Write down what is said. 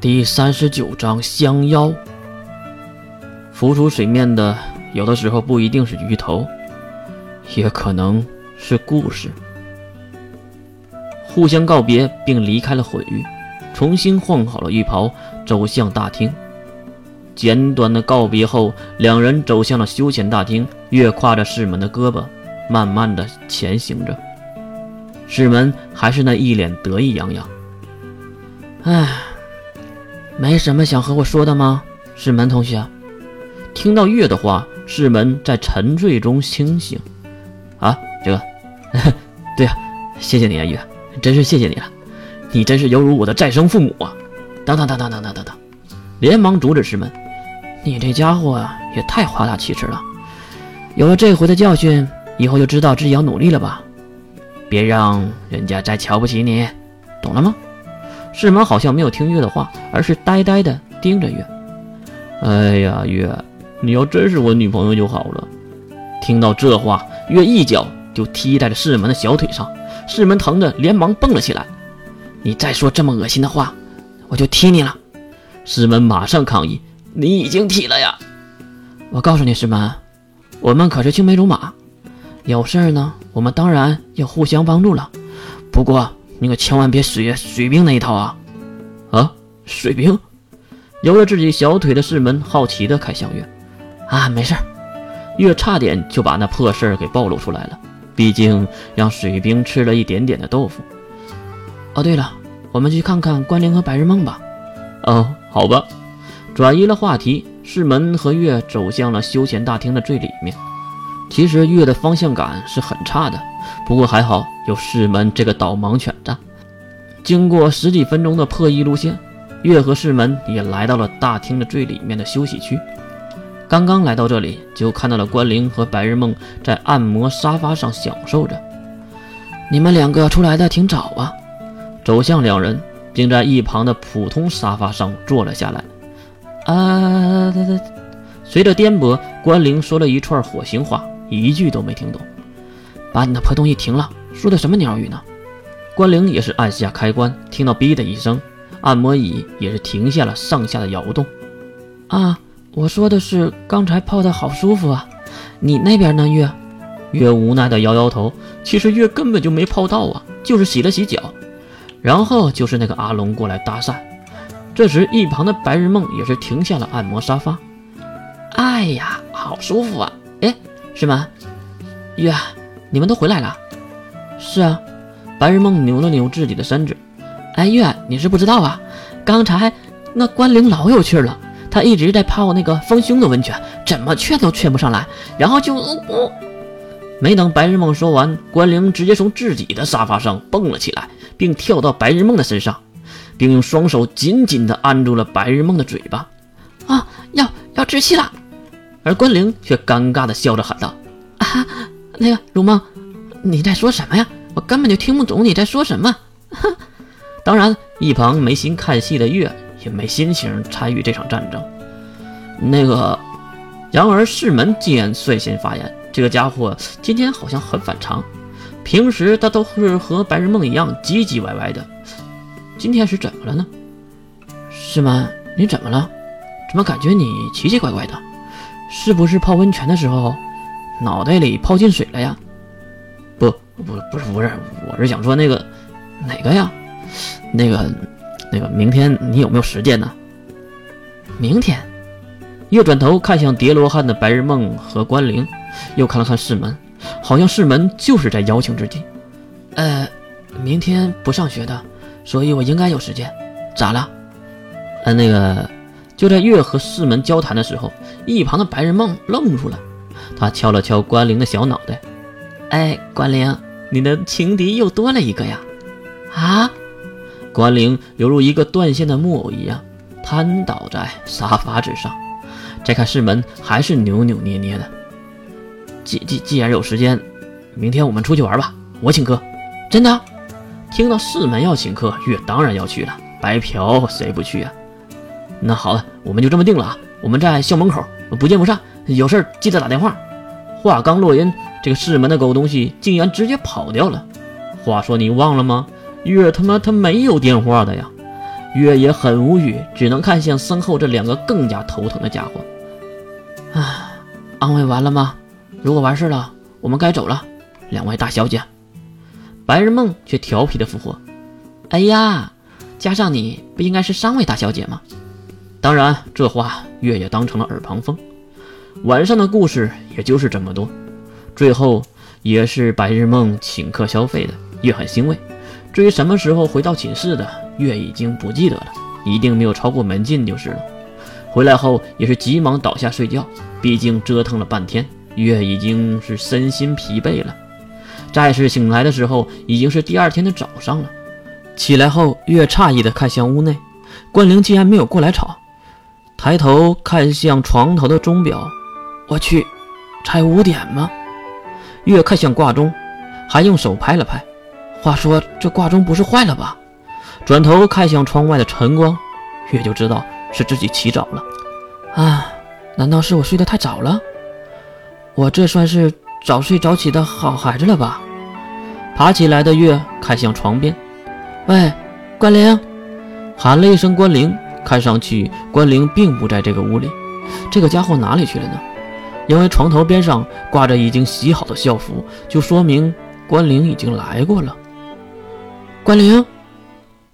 第三十九章相邀。浮出水面的，有的时候不一定是鱼头，也可能是故事。互相告别，并离开了毁域，重新换好了浴袍，走向大厅。简短的告别后，两人走向了休闲大厅。越挎着世门的胳膊，慢慢的前行着。世门还是那一脸得意洋洋。唉。没什么想和我说的吗，世门同学？听到月的话，世门在沉醉中清醒。啊，这个，对呀，谢谢你啊，月，真是谢谢你了，你真是犹如我的再生父母啊！等等等等等等等等，连忙阻止世门，你这家伙，也太夸大其词了。有了这回的教训，以后就知道自己要努力了吧？别让人家再瞧不起你，懂了吗？世门好像没有听月的话，而是呆呆地盯着月。哎呀，月，你要真是我女朋友就好了。听到这话，月一脚就踢在了世门的小腿上，世门疼得连忙蹦了起来。你再说这么恶心的话，我就踢你了。世门马上抗议：“你已经踢了呀！”我告诉你，世门，我们可是青梅竹马，有事儿呢，我们当然要互相帮助了。不过。你可千万别学水兵那一套啊！啊，水兵！揉着自己小腿的世门好奇的看向月。啊，没事儿。月差点就把那破事儿给暴露出来了，毕竟让水兵吃了一点点的豆腐。哦，对了，我们去看看关灵和白日梦吧。哦，好吧。转移了话题，世门和月走向了休闲大厅的最里面。其实月的方向感是很差的。不过还好有世门这个导盲犬在。经过十几分钟的破译路线，月和世门也来到了大厅的最里面的休息区。刚刚来到这里，就看到了关灵和白日梦在按摩沙发上享受着。你们两个出来的挺早啊！走向两人，并在一旁的普通沙发上坐了下来。啊！随着颠簸，关灵说了一串火星话，一句都没听懂。把你那破东西停了！说的什么鸟语呢？关灵也是按下开关，听到“哔”的一声，按摩椅也是停下了上下的摇动。啊，我说的是刚才泡的好舒服啊！你那边呢，月？月无奈的摇摇头。其实月根本就没泡到啊，就是洗了洗脚。然后就是那个阿龙过来搭讪。这时一旁的白日梦也是停下了按摩沙发。哎呀，好舒服啊！哎，是吗？月。你们都回来了？是啊，白日梦扭了扭自己的身子。哎月，你是不知道啊，刚才那关灵老有趣了，他一直在泡那个丰胸的温泉，怎么劝都劝不上来，然后就……没等白日梦说完，关灵直接从自己的沙发上蹦了起来，并跳到白日梦的身上，并用双手紧紧地按住了白日梦的嘴巴。啊，要要窒息了！而关灵却尴尬的笑着喊道：“啊！”那个如梦，你在说什么呀？我根本就听不懂你在说什么。当然，一旁没心看戏的月也没心情参与这场战争。那个，然而世门竟然率先发言，这个家伙今天好像很反常。平时他都是和白日梦一样唧唧歪歪的，今天是怎么了呢？世门，你怎么了？怎么感觉你奇奇怪怪的？是不是泡温泉的时候？脑袋里泡进水了呀？不不不是不是，我是想说那个哪个呀？那个那个，明天你有没有时间呢？明天，又转头看向叠罗汉的白日梦和关灵，又看了看世门，好像世门就是在邀请自己。呃，明天不上学的，所以我应该有时间。咋了？呃，那个，就在月和世门交谈的时候，一旁的白日梦愣住了。他敲了敲关灵的小脑袋，哎，关灵，你的情敌又多了一个呀！啊！关灵犹如一个断线的木偶一样瘫倒在沙发之上。再看世门，还是扭扭捏捏的。既既既然有时间，明天我们出去玩吧，我请客。真的？听到世门要请客，月当然要去了。白嫖谁不去啊？那好了，我们就这么定了啊！我们在校门口不见不散。有事记得打电话。话刚落音，这个世门的狗东西竟然直接跑掉了。话说你忘了吗？月他妈他没有电话的呀！月也很无语，只能看向身后这两个更加头疼的家伙。啊，安慰完了吗？如果完事了，我们该走了。两位大小姐，白日梦却调皮的复活。哎呀，加上你不应该是三位大小姐吗？当然，这话月也当成了耳旁风。晚上的故事也就是这么多，最后也是白日梦请客消费的，月很欣慰。至于什么时候回到寝室的，月已经不记得了，一定没有超过门禁就是了。回来后也是急忙倒下睡觉，毕竟折腾了半天，月已经是身心疲惫了。再次醒来的时候，已经是第二天的早上了。起来后，月诧异的看向屋内，关灵竟然没有过来吵。抬头看向床头的钟表，我去，才五点吗？月看向挂钟，还用手拍了拍。话说这挂钟不是坏了吧？转头看向窗外的晨光，月就知道是自己起早了。啊，难道是我睡得太早了？我这算是早睡早起的好孩子了吧？爬起来的月看向床边，喂，关灵，喊了一声关灵。看上去关灵并不在这个屋里，这个家伙哪里去了呢？因为床头边上挂着已经洗好的校服，就说明关灵已经来过了。关灵。